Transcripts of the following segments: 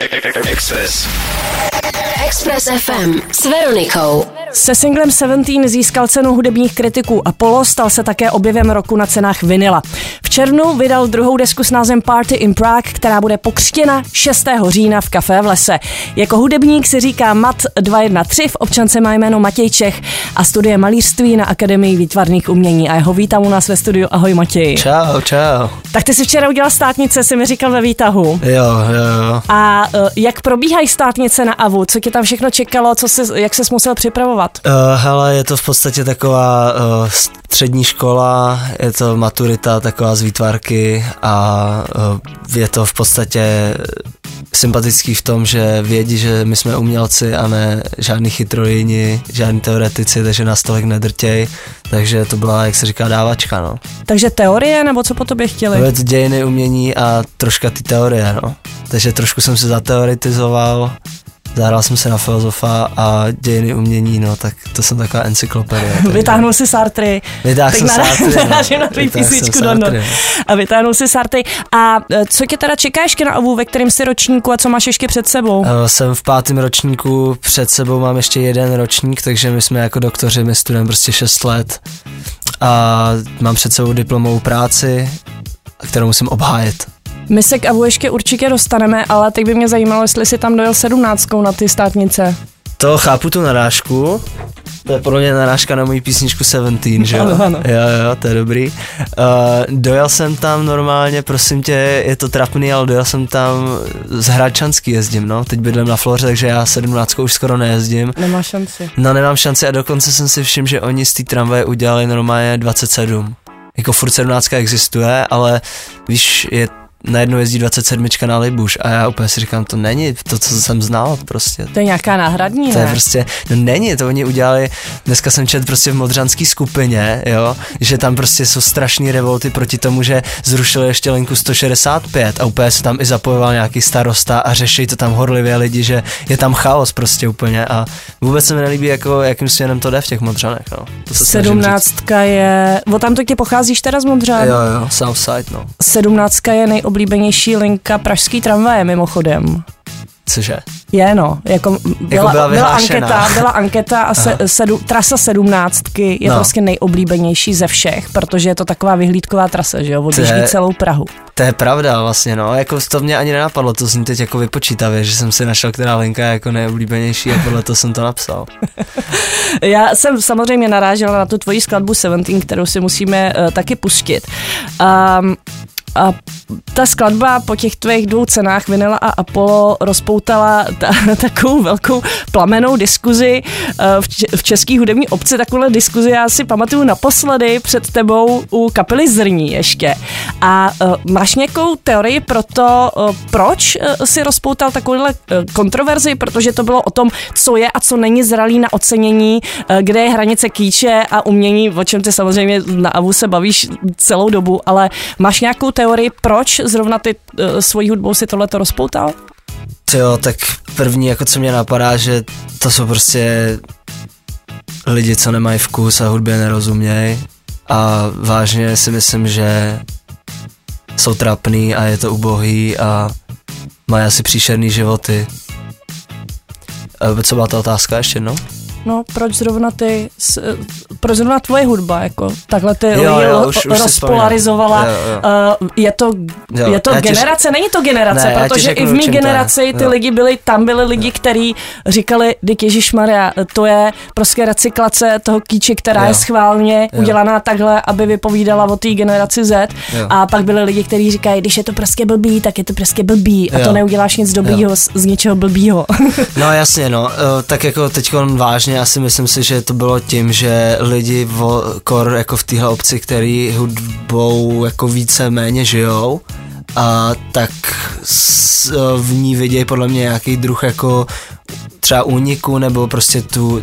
Express. Express FM s Veronikou. Se singlem Seventeen získal cenu hudebních kritiků Apollo, stal se také objevem roku na cenách vinila. V červnu vydal druhou desku s názvem Party in Prague, která bude pokřtěna 6. října v Café v lese. Jako hudebník si říká Mat 213, v občance má jméno Matěj Čech a studuje malířství na Akademii výtvarných umění a jeho vítám u nás ve studiu. Ahoj Matěj. Čau, čau. Tak ty si včera udělal státnice, si mi říkal ve výtahu. Jo, jo, jo. A uh, jak probíhají státnice na AVU? Co tě tam všechno čekalo? Co jsi, jak jsi musel připravovat? Uh, hele, je to v podstatě taková uh, střední škola, je to maturita taková z výtvarky a uh, je to v podstatě sympatický v tom, že vědí, že my jsme umělci a ne žádný chytrolini, žádní teoretici, takže nás tolik nedrtěj, takže to byla, jak se říká, dávačka, no. Takže teorie, nebo co po tobě chtěli? Věc dějiny umění a troška ty teorie, no. Takže trošku jsem se zateoretizoval, zahrál jsem se na filozofa a dějiny umění, no, tak to jsem taková encyklopedie. Vytáhnul si Sartry. Vytáhl jsem Sartry, no. na tvý písničku London. no. A vytáhnul si Sartry. A e, co tě teda čeká ještě na AVU, ve kterém jsi ročníku a co máš ještě před sebou? Uh, jsem v pátém ročníku, před sebou mám ještě jeden ročník, takže my jsme jako doktoři, my studujeme prostě 6 let a mám před sebou diplomovou práci, kterou musím obhájit. My se k AVU ještě určitě dostaneme, ale teď by mě zajímalo, jestli jsi tam dojel sedmnáctkou na ty státnice. To chápu tu narážku, to je podle mě narážka na moji písničku Seventeen, že jo? Ano, ano. Jo, jo, to je dobrý. Uh, dojel jsem tam normálně, prosím tě, je to trapný, ale dojel jsem tam z Hradčanský jezdím, no. Teď bydlím na Floře, takže já 17 už skoro nejezdím. Nemá šanci. No nemám šanci a dokonce jsem si všiml, že oni z té tramvaje udělali normálně 27. Jako furt 17 existuje, ale víš, je najednou jezdí 27 na Libuš a já úplně si říkám, to není to, co jsem znal prostě. To je nějaká náhradní, To je ne? prostě, no není, to oni udělali, dneska jsem čet prostě v modřanský skupině, jo, že tam prostě jsou strašný revolty proti tomu, že zrušili ještě linku 165 a úplně se tam i zapojoval nějaký starosta a řeší to tam horlivě lidi, že je tam chaos prostě úplně a vůbec se mi nelíbí, jako, jakým směrem to jde v těch modřanech, no. To se. Sedmnáctka je... O tam to tě pocházíš teda z Modřan? Jo, jo, Southside, no. Sedmnáctka je nejoblíbenější linka pražský tramvaje mimochodem. Cože? Je no, jako byla, byla byla, vyhlášená. anketa, byla anketa a se, sedu, trasa sedmnáctky je No. prostě nejoblíbenější ze všech, protože je to taková vyhlídková trasa, že jo, je- celou Prahu. To je pravda vlastně, no, jako to mě ani nenapadlo, to jsem teď jako vypočítavě, že jsem si našel, která linka je jako nejoblíbenější a podle toho jsem to napsal. Já jsem samozřejmě narážela na tu tvoji skladbu Seventeen, kterou si musíme uh, taky pustit. Um, a ta skladba po těch tvých dvou cenách Vinila a Apollo rozpoutala ta, takovou velkou plamenou diskuzi eh, v, české hudební obci. Takovouhle diskuzi já si pamatuju naposledy před tebou u kapely Zrní ještě. A uh, máš nějakou teorii pro to, uh, proč si rozpoutal takovouhle uh, kontroverzi? Protože to bylo o tom, co je a co není zralý na ocenění, kde je hranice kýče a umění, o čem ty samozřejmě na AVU se bavíš celou dobu, ale máš nějakou teorii, proč zrovna ty uh, svojí hudbou si tohleto rozpoutal? Jo, tak první, jako co mě napadá, že to jsou prostě lidi, co nemají vkus a hudbě nerozumějí a vážně si myslím, že jsou trapný a je to ubohý a mají asi příšerný životy. Co byla ta otázka ještě jednou? No, proč zrovna ty, s, eh, proč zrovna tvoje hudba, jako takhle ty Jo, jo, ro- už- už rozpolarizovala. vzpomínám. Jo, Uh, je to, Jo, je to ti generace, není to generace, Ne, protože i v mý generaci ty Jo. lidi byli, tam byli lidi, kteří říkali, Dik Maria, to je prostě recyklace toho kýče, která Jo. je schválně Jo. udělaná takhle, aby vypovídala o té generaci Z. Jo. A pak byli lidi, kteří říkají, když je to prostě blbý, tak je to prostě blbý a Jo. to neuděláš nic dobrýho z, z něčeho blbýho. No jasně, no, eh, tak jako teď vážně, já si myslím si, že to bylo tím, že lidi vo, kor jako v téhle obci, který hudbou jako více méně žijou, a tak s, v ní vidějí podle mě nějaký druh jako třeba úniku nebo prostě tu,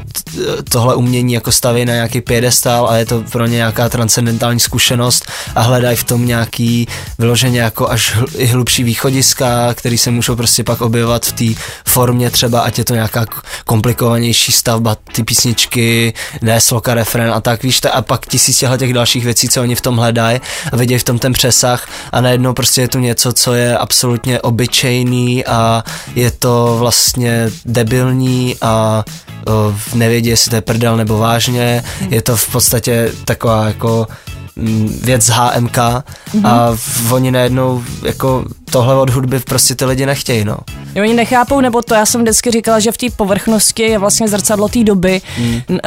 tohle umění jako staví na nějaký piedestal a je to pro ně nějaká transcendentální zkušenost a hledají v tom nějaký vyloženě jako až hl, i hlubší východiska, který se můžou prostě pak objevovat v té formě třeba, ať je to nějaká komplikovanější stavba, ty písničky, ne sloka, refren a tak, víš, a pak tisíc těchto těch dalších věcí, co oni v tom hledají a vidějí v tom ten přesah a najednou prostě je tu něco, co je absolutně obyčejný a je to vlastně debilní a nevědí, jestli to je prdel nebo vážně, je to v podstatě taková jako mm, věc z HMK mm-hmm. a mhm. oni najednou jako tohle od hudby prostě ty lidi nechtějí, no. Oni nechápou, nebo to já jsem vždycky říkala, že v té povrchnosti je vlastně zrcadlo té doby, mm. uh,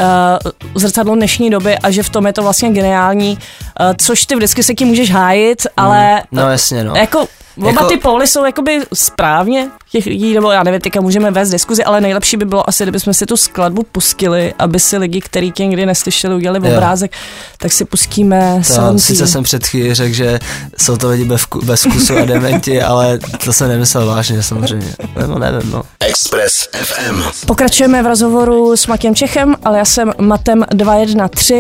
zrcadlo dnešní doby a že v tom je to vlastně geniální, uh, což ty vždycky se tím můžeš hájit, ale... Mm. No jasně, no. Jako Oba jako... ty póly jsou jakoby správně těch lidí, nebo já nevím, teďka můžeme vést diskuzi, ale nejlepší by bylo asi, kdybychom si tu skladbu pustili, aby si lidi, kteří tě nikdy neslyšeli, udělali jo. obrázek, tak si pustíme to, Sice jsem před chvíli řekl, že jsou to lidi bez, bez kusu a dementi, ale to jsem nemyslel vážně samozřejmě. Nebo nevím, no. Express FM. Pokračujeme v rozhovoru s Matěm Čechem, ale já jsem Matem 213.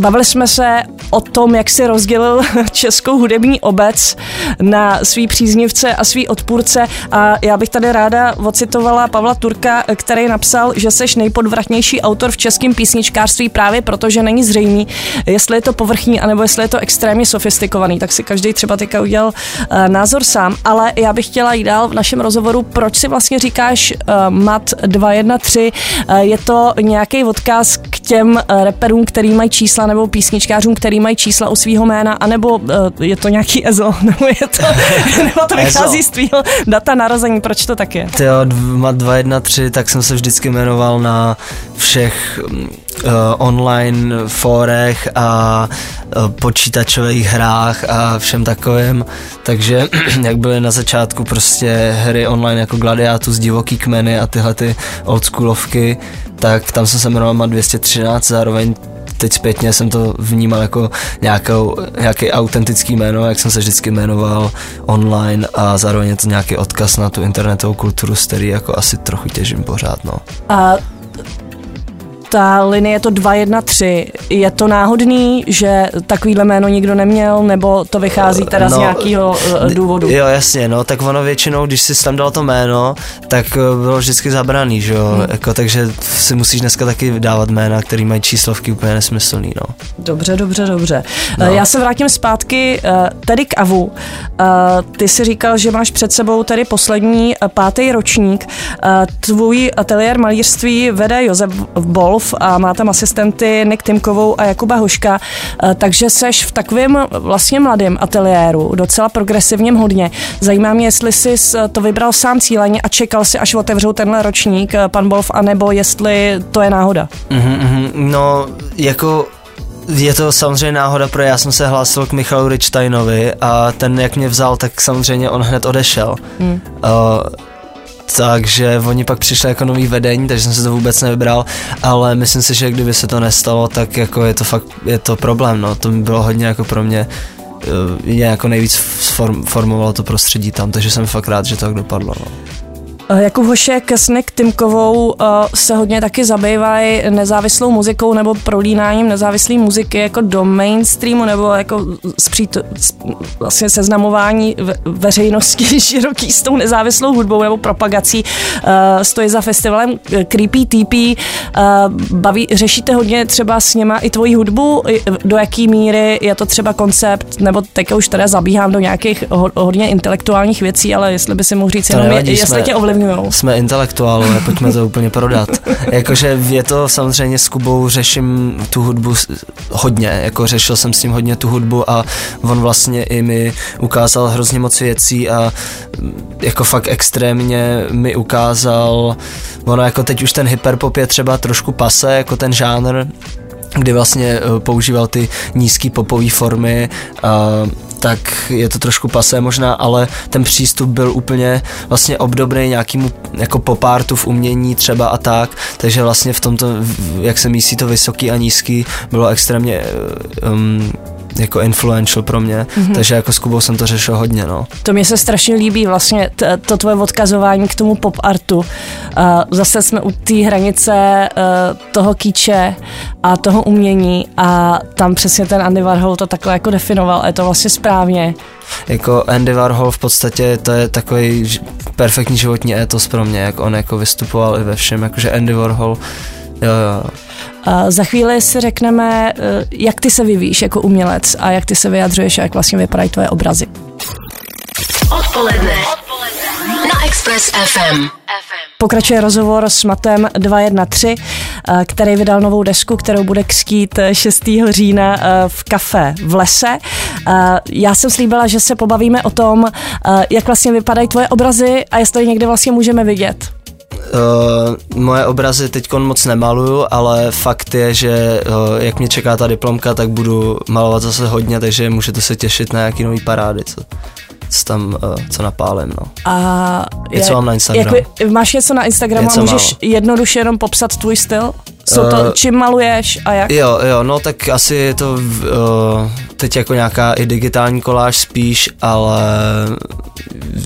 Bavili jsme se o tom, jak si rozdělil českou hudební obec na svý příznivce a svý odpůrce. A já bych tady ráda ocitovala Pavla Turka, který napsal, že seš nejpodvratnější autor v českém písničkářství právě proto, že není zřejmý, jestli je to povrchní, anebo jestli je to extrémně sofistikovaný, tak si každý třeba teďka udělal uh, názor sám, ale já bych chtěla jít dál v našem rozhovoru, proč si vlastně říkáš uh, MAT 213, uh, je to nějaký odkaz k těm reperům, který mají čísla, nebo písničkářům, který mají čísla u svého jména, anebo uh, je to nějaký EZO, nebo je to, nebo to vychází z tvýho data narození, proč to tak je? Tyjo, má 213, tak jsem se vždycky jmenoval na všech uh, online fórech a uh, počítačových hrách a všem takovým, takže jak byly na začátku prostě hry online jako Gladiatus, Divoký kmeny a tyhle ty oldschoolovky, tak tam jsem se jmenoval 213, zároveň teď zpětně jsem to vnímal jako nějakou, nějaký autentický jméno, jak jsem se vždycky jmenoval online a zároveň je to nějaký odkaz na tu internetovou kulturu, z který jako asi trochu těžím pořád, no. A ta linie je to 213. Je to náhodný, že takovýhle jméno nikdo neměl, nebo to vychází teda no, z nějakého uh, důvodu? Jo, jasně, no, tak ono většinou, když si tam dal to jméno, tak uh, bylo vždycky zabraný, že jo, hmm. jako, takže si musíš dneska taky dávat jména, který mají číslovky úplně nesmyslný, no. Dobře, dobře, dobře. No. Já se vrátím zpátky tedy k Avu. Ty si říkal, že máš před sebou tedy poslední pátý ročník. Tvůj ateliér malířství vede Josef Bol, Wolf a má tam asistenty Nick Timkovou a Jakuba Hoška, eh, takže seš v takovém vlastně mladém ateliéru, docela progresivním hodně. Zajímá mě, jestli jsi to vybral sám cíleně a čekal si, až otevřou tenhle ročník eh, pan Wolf, anebo jestli to je náhoda. Mm-hmm, no, jako je to samozřejmě náhoda, protože já jsem se hlásil k Michalu Richsteinovi a ten, jak mě vzal, tak samozřejmě on hned odešel. Hmm. Uh, takže oni pak přišli jako nový vedení, takže jsem se to vůbec nevybral, ale myslím si, že kdyby se to nestalo, tak jako je to fakt, je to problém, no, to by bylo hodně jako pro mě mě eh, jako nejvíc formovalo to prostředí tam, takže jsem fakt rád, že to tak dopadlo. No. Eh, Jakub Hošek s Nick Timkovou uh, se hodně taky zabývají nezávislou muzikou nebo prolínáním nezávislé muziky jako do mainstreamu nebo jako zpřít, vlastně seznamování ve, veřejnosti široký s tou nezávislou hudbou nebo propagací. Uh, stojí za festivalem Creepy TP. Baví, řešíte hodně třeba s něma i tvoji hudbu? Do jaký míry je to třeba koncept, nebo teď už teda zabíhám do nějakých hodně intelektuálních věcí, ale jestli by si mohl říct jenom, nevadí, jestli jsme... tě ovlivňuje ovlivňují. Jsme intelektuálové, pojďme to úplně prodat. Jakože je to samozřejmě s Kubou řeším tu hudbu hodně, jako řešil jsem s ním hodně tu hudbu a on vlastně i mi ukázal hrozně moc věcí a jako fakt extrémně mi ukázal, ono jako teď už ten hyperpop je třeba trošku pase, jako ten žánr, kdy vlastně eh, používal ty nízký popové formy a tak je to trošku pasé možná, ale ten přístup byl úplně vlastně obdobný nějakému jako popártu v umění třeba a tak, takže vlastně v tomto, jak se mísí to vysoký a nízký, bylo extrémně um, jako influential pro mě, mm-hmm. takže jako s Kubou jsem to řešil hodně, no. To mě se strašně líbí vlastně t- to tvoje odkazování k tomu pop artu. Uh, zase jsme u té hranice uh, toho kýče a toho umění a tam přesně ten Andy Warhol to takhle jako definoval a je to vlastně správně. Jako Andy Warhol v podstatě to je takový perfektní životní étos pro mě, jak on jako vystupoval i ve všem, jakože Andy Warhol, jo, jo. Za chvíli si řekneme, eh, jak ty se vyvíjíš jako umělec a jak ty se vyjadřuješ a jak vlastně vypadají tvoje obrazy. Odpoledne. Na Express FM. Pokračuje rozhovor s Matem 213, eh, který vydal novou desku, kterou bude kskít 6. října eh, v kafe v lese. Já jsem slíbila, že se pobavíme o tom, jak vlastně vypadají tvoje obrazy a jestli někde vlastně můžeme vidět. Uh, moje obrazy teď moc nemaluju, ale fakt je, že uh, jak mě čeká ta diplomka, tak budu malovat zase hodně, takže můžete se těšit na nějaký nový parády, co, co tam, uh, co napálím, no. A je, mám na Instagramu. Jako, máš něco na Instagramu něco a můžeš málo. jednoduše jenom popsat tvůj styl? Co to, uh, čím maluješ a jak? Jo, jo, no tak asi je to uh, teď jako nějaká i digitální koláž spíš, ale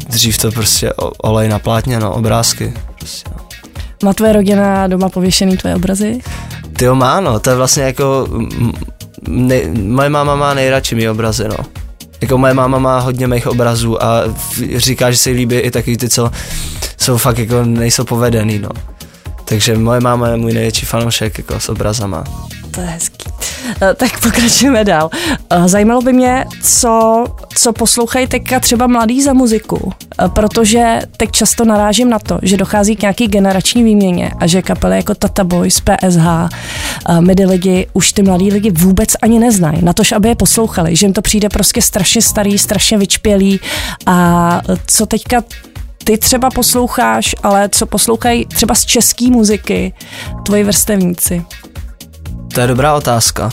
dřív to prostě olej na plátně, no, obrázky. Prostě, no. Má tvoje rodina doma pověšený tvoje obrazy? Ty jo, má, no, to je vlastně jako, nej, moje máma má nejradši mý obrazy, no. Jako moje máma má hodně mých obrazů a říká, že se jí líbí i taky ty, co jsou fakt jako nejsou povedený, no. Takže moje máma je můj největší fanoušek jako s obrazama. To je hezký. Eh, tak pokračujeme dál. Eh, zajímalo by mě, co, co poslouchají teďka třeba mladý za muziku, eh, protože teď často narážím na to, že dochází k nějaký generační výměně a že kapely jako Tata Boys, PSH, midi lidi už ty mladí lidi vůbec ani neznají, na tož, aby je poslouchali, že jim to přijde prostě strašně starý, strašně vyčpělý a co teďka ty třeba posloucháš, ale co poslouchají třeba z české muziky tvoji vrstevníci? To je dobrá otázka.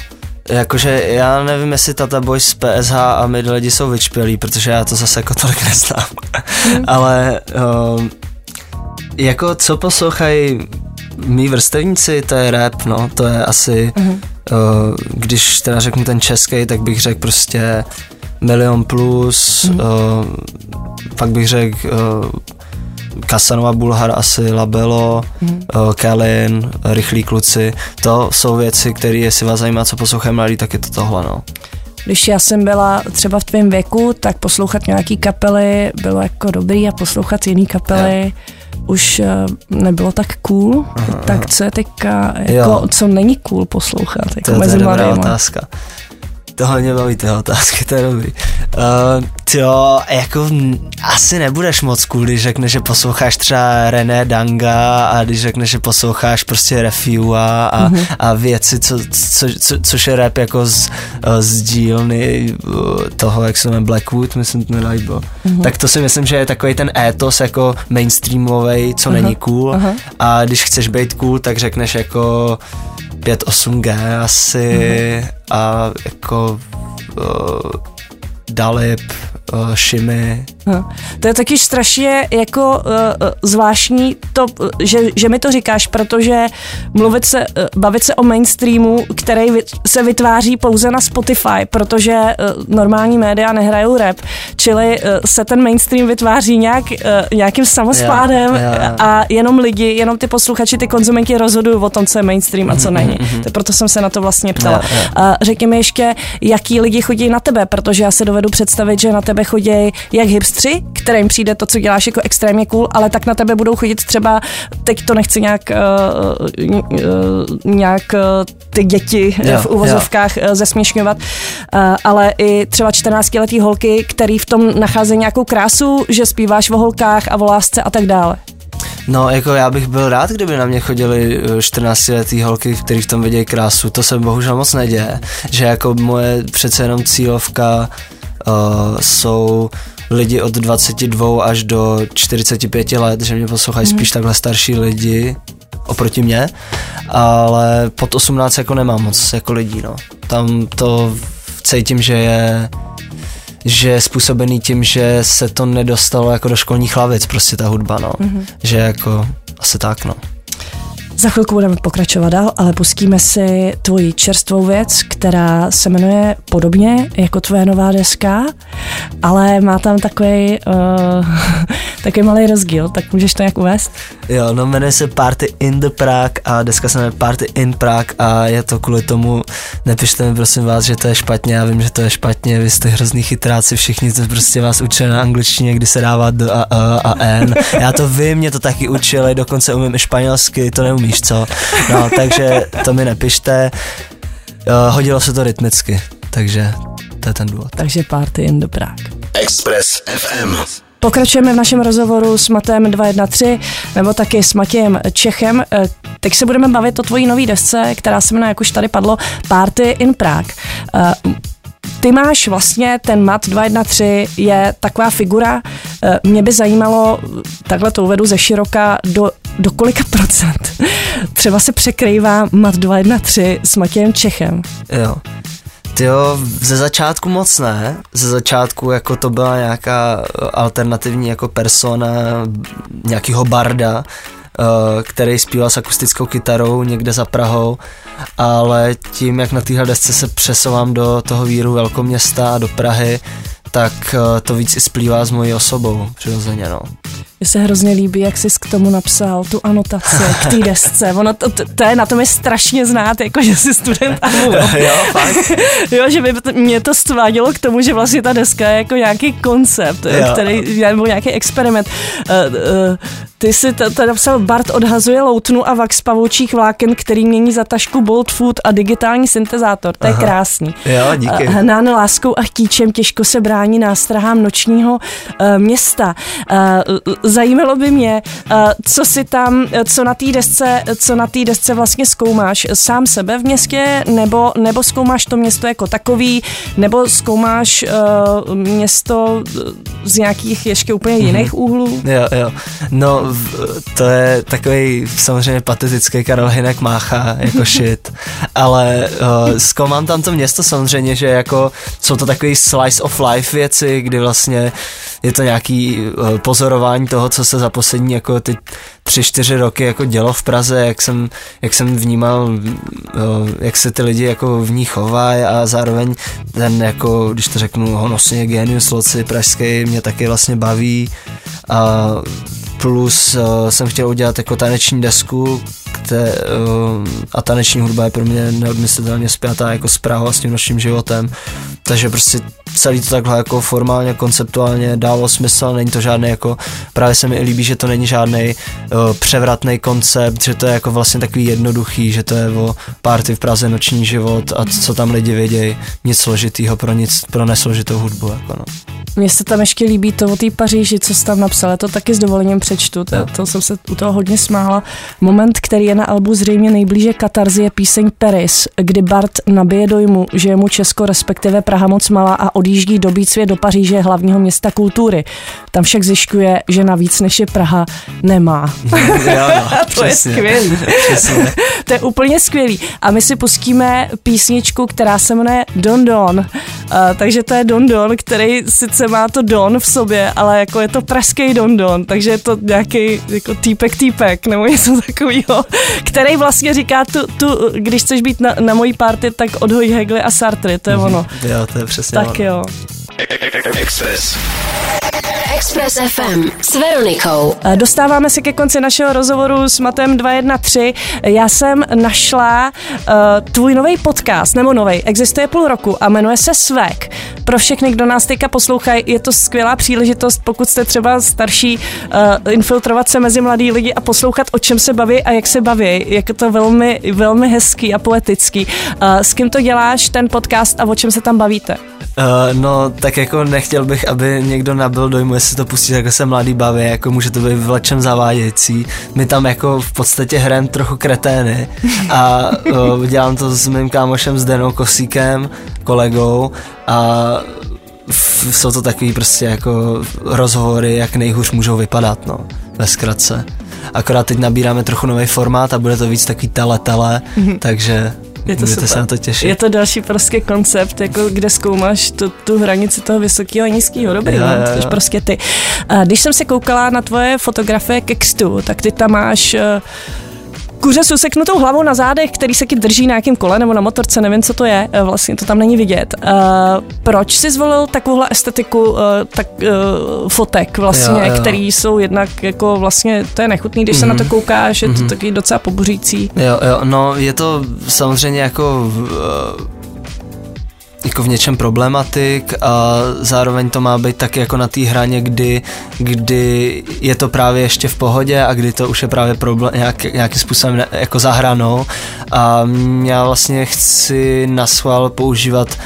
Jakože já nevím, jestli Tata Boys z PSH a my lidi jsou vyčpělí, protože já to zase jako tolik neznám. Mm. Ale uh, jako co poslouchají mý vrstevníci, to je rap, no, to je asi, mm. uh, když teda řeknu ten český, tak bych řekl prostě Milion Plus, mm. uh, pak bych řekl uh, Kasanova Bulhar asi, Labelo, mm. uh, Kalin, Rychlí kluci, to jsou věci, které jestli vás zajímá, co poslouchají mladí, tak je to tohle, no. Když já jsem byla třeba v tvém věku, tak poslouchat nějaký kapely bylo jako dobrý a poslouchat jiný kapely yeah. už uh, nebylo tak cool. Aha, tak co je teďka, jako, co není cool poslouchat? Jako to, mezi to je dobrá otázka. Tohle mě baví, ty otázky, to je dobrý. Uh, jo, jako asi nebudeš moc cool, když řekneš, že posloucháš třeba René Danga a když řekneš, že posloucháš prostě Refiu a, a, mm-hmm. a věci, co, co, co, což je rap jako z, eh, z dílny eh, toho, jak se jmenuje Blackwood, myslím, ten label. Mm-hmm. Tak to si myslím, že je takový ten étos jako mainstreamový, co uh-huh. není cool. Uh-huh. A když chceš být cool, tak řekneš jako 5-8G asi mm-hmm. a jako uh, Dalip, uh, Shimy. No. To je taky strašně jako uh, zvláštní, to, že, že mi to říkáš, protože mluvit se, uh, bavit se o mainstreamu, který se vytváří pouze na Spotify, protože uh, normální média nehrajou rap, čili uh, se ten mainstream vytváří nějak, uh, nějakým samospádem yeah, yeah. a jenom lidi, jenom ty posluchači, ty konzumenti rozhodují o tom, co je mainstream a co mm-hmm, není. Mm-hmm. Proto jsem se na to vlastně ptala. Yeah, yeah. Uh, řekni mi ještě, jaký lidi chodí na tebe, protože já se dovedu představit, že na tebe chodí jak hipstři, kterým přijde to, co děláš jako extrémně cool, ale tak na tebe budou chodit třeba, teď to nechci nějak, uh, uh, nějak uh, ty děti yeah, v uvozovkách yeah. zesměšňovat, uh, ale i třeba 14-letý holky, který v tom nacházejí nějakou krásu, že zpíváš o holkách a o lásce a tak dále. No, jako já bych byl rád, kdyby na mě chodili 14-letý holky, který v tom vidějí krásu. To se bohužel moc neděje, že jako moje přece jenom cílovka uh, jsou lidi od 22 až do 45 let, že mě poslouchají mm. spíš takhle starší lidi oproti mě, ale pod 18 jako nemám moc jako lidí, no. Tam to cítím, že je že je způsobený tím, že se to nedostalo jako do školních hlavic, prostě ta hudba, no. Mm-hmm. Že jako asi tak, no. Za chvilku budeme pokračovat dál, ale pustíme si tvoji čerstvou věc, která se jmenuje podobně jako tvoje nová deska, ale má tam takový, uh, takový malý rozdíl, tak můžeš to nějak uvést? Jo, no jmenuje se Party in the Prague a deska se jmenuje Party in Prague a je to kvůli tomu, nepište mi prosím vás, že to je špatně, já vím, že to je špatně, vy jste hrozný chytráci všichni, to prostě vás učili na angličtině, kdy se dává d a, a, a n. Já to vím, mě to taky učili, dokonce umím i španělsky, to neumíš, co? No, takže to mi nepište. Uh, hodilo se to rytmicky, takže to je ten důvod. Takže Party in the Prague. Express FM. Pokračujeme v našem rozhovoru s Matem 213, nebo taky s Matějem Čechem. Eh, Teď se budeme bavit o tvojí nový desce, která se jmenuje, jak už tady padlo, Party in Prague. Eh, Ty máš vlastně, ten Mat 213 je taková figura, eh, mě by zajímalo, takhle to uvedu ze široka, do, do kolika procent třeba se překrývá Mat 213 s Matějem Čechem. Jo. Jo, ze začátku moc ne. Ze začátku jako to byla nějaká eh, alternativní jako persona nějakýho barda, eh, který zpíval s akustickou kytarou někde za Prahou, ale tím, jak na téhle desce se přesouvám do toho víru velkoměsta a do Prahy, tak eh, to víc i splývá s mojí osobou, přirozeně, no. Mně se hrozně líbí, jak jsi k tomu napsal tu anotaci k té desce. Ono to, to, to, je na tom je strašně znát, jako že jsi student AMU. jo, fakt. jo, že by to, mě to svádělo k tomu, že vlastně ta deska je jako nějaký koncept, jo. který, nebo nějaký experiment. Uh, uh, ty si to, to napsal, Bart odhazuje loutnu a vax pavoučích vláken, který mění za tašku Bolt Food a digitální syntezátor. To je Aha. krásný. Jo, díky. Uh, hnán láskou a chtíčem těžko se brání nástrahám nočního uh, města. Uh, zajímalo by mě, co si tam, co na té desce, co na té desce vlastně zkoumáš. Sám sebe v městě, nebo, nebo zkoumáš to město jako takový, nebo zkoumáš uh, město z nějakých ještě úplně mm-hmm. jiných úhlů? Jo, jo. No, to je takový samozřejmě patetický Karel Hinek mácha, jako shit, ale uh, zkoumám tam to město samozřejmě, že jako jsou to takový slice of life věci, kdy vlastně je to nějaký uh, pozorování toho, co se za poslední jako ty tři, čtyři roky jako dělo v Praze, jak jsem, jak jsem vnímal, uh, jak se ty lidi jako v ní chovají a zároveň ten jako, když to řeknu, honosně genius loci pražský mě taky vlastně baví a plus uh, jsem chtěl udělat jako taneční desku, které, uh, a taneční hudba je pro mě neodmyslitelně spjatá jako s Prahou a s tím naším životem, takže prostě celý to takhle jako formálně, konceptuálně dávalo smysl, není to žádný jako, právě se mi líbí, že to není žádný uh, převratný koncept, že to je jako vlastně takový jednoduchý, že to je o party v Praze, noční život a co tam lidi vědějí, nic složitýho pro nic, pro nesložitou hudbu, jako no. Mně se tam ještě líbí to o té Paříži, co jsi tam napsal, to taky s dovolením přečtu, to, to jsem se u toho hodně smála. Moment, který je na albu zřejmě nejblíže katarzie píseň Paris, kdy Bart nabije dojmu, že je mu Česko, respektive Praha moc malá a odjíždí dobít svět do Paříže, hlavního města kultury. Tam však zjišťuje, že navíc než je Praha nemá. jo, no, to je skvělý. to je úplně skvělý. A my si pustíme písničku, která se jmenuje Don Don. Uh, takže to je Don Don, který sice má to Don v sobě, ale jako je to pražský Don Don, takže je to nějaký jako týpek týpek nebo něco takového, který vlastně říká tu, tu když chceš být na, na mojí party, tak odhoj Hegly a Sartre, to je mm-hmm. ono. Jo, to je přesně Tak ono. jo. Express. Express FM s Veronikou. Dostáváme se ke konci našeho rozhovoru s Matem 213. Já jsem našla uh, tvůj nový podcast, nebo nový, existuje půl roku a jmenuje se Svek. Pro všechny, kdo nás teďka poslouchají, je to skvělá příležitost, pokud jste třeba starší, uh, infiltrovat se mezi mladý lidi a poslouchat, o čem se baví a jak se baví. Jak to velmi, velmi hezký a poetický. Uh, s kým to děláš, ten podcast a o čem se tam bavíte? Uh, no, tak jako nechtěl bych, aby někdo nabil dojmu, jestli to pustí, jako se mladý baví, jako může to být v lečem zavádějící. My tam jako v podstatě hrajeme trochu kretény a uh, dělám to s mým kámošem Zdenou Kosíkem, kolegou a jsou to takový prostě jako rozhovory, jak nejhůř můžou vypadat, no, ve zkratce. Akorát teď nabíráme trochu nový formát a bude to víc takový tele-tele, mm-hmm. takže je to Můžete super. se na to těšit. Je to další prostě koncept, jako kde zkoumáš tu, tu hranici toho vysokého a nízkého. Dobrý, jo, no, jo, jo. prostě ty. A když jsem se koukala na tvoje fotografie ke kstu, tak ty tam máš uh, kuře s useknutou hlavou na zádech, který se drží na nějakém kole nebo na motorce, nevím, co to je, eh, vlastně to tam není vidět. Uh, proč jsi zvolil takovouhle estetiku uh, tak, uh, fotek vlastně, jo, jo. který jsou jednak jako vlastně, to je nechutný, když mm-hmm. se na to mhm. koukáš, je to mm-hmm. taky docela pobuřící. Jo, jo, no je to samozřejmě jako uh, jako v něčem problematik a zároveň to má být tak jako na té hraně, kdy, kdy je to právě ještě v pohodě a kdy to už je právě problém, nějak, nějakým způsobem jako zahranou a já vlastně chci na schvál používat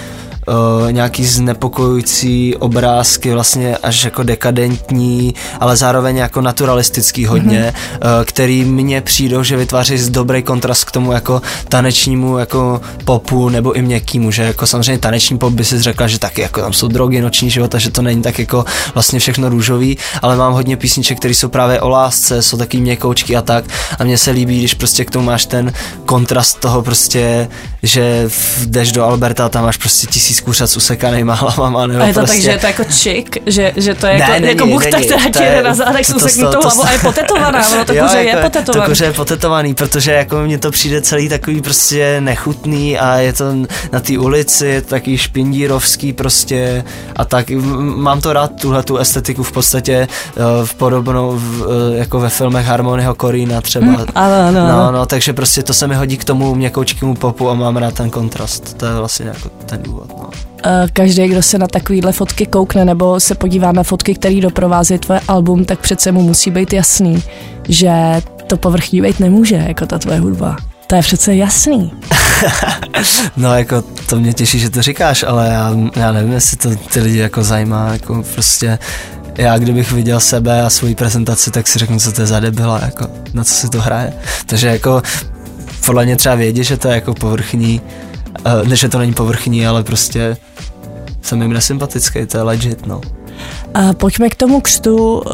uh, nějaký znepokojující obrázky, vlastně až jako dekadentní, ale zároveň jako naturalistický hodně, mm-hmm. uh, který mně přijdou, že vytváří dobrý kontrast k tomu jako tanečnímu jako popu nebo i měkkýmu, že jako samozřejmě taneční pop by si řekla, že taky jako tam jsou drogy, noční život a že to není tak jako vlastně všechno růžový, ale mám hodně písniček, které jsou právě o lásce, jsou taky měkoučky a tak a mně se líbí, když prostě k tomu máš ten kontrast toho prostě, že jdeš do Alberta a tam máš prostě tisíc tisíc kuřat s usekanýma hlavama. Nebo a je to prostě... tak, že je to jako čik, že, že to je jako, ne, jako buchta, která ti jde na zádech s useknutou hlavou a je potetovaná, ono to jo, kuře jako, je potetovaný. To kuře je potetovaný, protože jako mně to přijde celý takový prostě nechutný a je to na té ulici, je to takový špindírovský prostě a tak mám to rád, tuhle tu estetiku v podstatě eh, v podobnou v, eh, jako ve filmech Harmonyho Korína třeba. Mm, ano, ano. No, no, takže prostě to se mi hodí k tomu měkoučkému popu a mám rád ten kontrast. To je vlastně jako ten důvod. No. Eh, každý, kdo se na takovýhle fotky koukne nebo se podívá na fotky, které doprovází tvoje album, tak přece mu musí být jasný, že to povrchní být nemůže, jako ta tvoje hudba. To je přece jasný. no jako to mě těší, že to říkáš, ale já, já nevím, jestli to ty lidi jako zajímá, jako prostě já kdybych viděl sebe a svoji prezentaci, tak si řeknu, co to je za debila, jako na co si to hraje. Takže jako podle mě třeba vědět, že to je jako povrchní, ne, že to není povrchní, ale prostě jsem jim nesympatický, to je legit, no. A pojďme k tomu křtu, eh,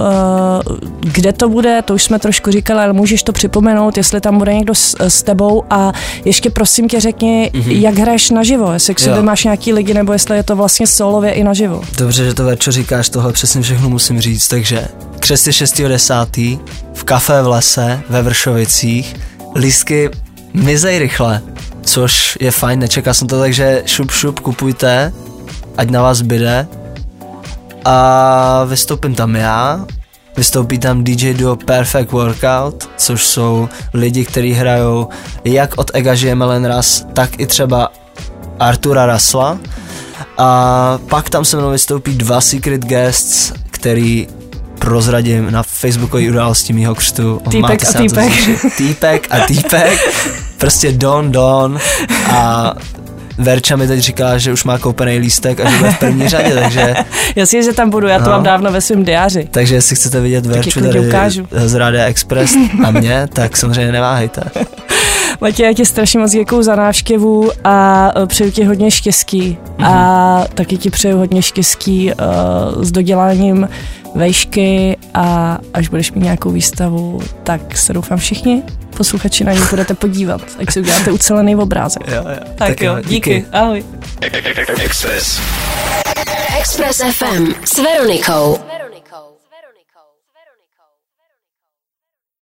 kde to bude, to už jsme trošku říkali, ale můžeš to připomenout, jestli tam bude někdo s, s tebou a ještě prosím tě řekni, mm-hmm. jak hraješ naživo, jestli k sobě máš nějaký lidi, nebo jestli je to vlastně solově i naživo. Dobře, že to Verčo říkáš, tohle přesně všechno musím říct, takže křest je 6.10. v kafe v lese ve Vršovicích, lístky mizej rychle, což je fajn, nečekal jsem to, takže šup šup kupujte, ať na vás byde. A vystoupím tam já, vystoupí tam DJ duo Perfect Workout, což jsou lidi, kteří hrajou jak od Ega Žijeme raz, tak i třeba Artura Rasla. A pak tam se mnou vystoupí dva Secret Guests, který prozradím na facebookové události mýho křtu. Týpek a týpek. Týpek a týpek. Prostě Don Don a Verča mi teď říká, že už má koupený lístek a že bude v první řadě, takže... Jasně, že tam budu, já to no. mám dávno ve svém diáři. Takže jestli chcete vidět Verču tady ukážu. z Rádia Express a mě, tak samozřejmě neváhejte. Matěj, já ti strašně moc děkuju za návštěvu a e, přeju ti hodně štěstí. Mm-hmm. A mhm. taky ti přeju hodně štěstí uh, s doděláním vejšky a až budeš mít nějakou výstavu, tak se doufám všichni posluchači na ní budete podívat, jak si uděláte ucelený obrázek. Jo, jo. Tak, tak jo, díky. díky. Ahoj. Express. Express FM s Veronikou.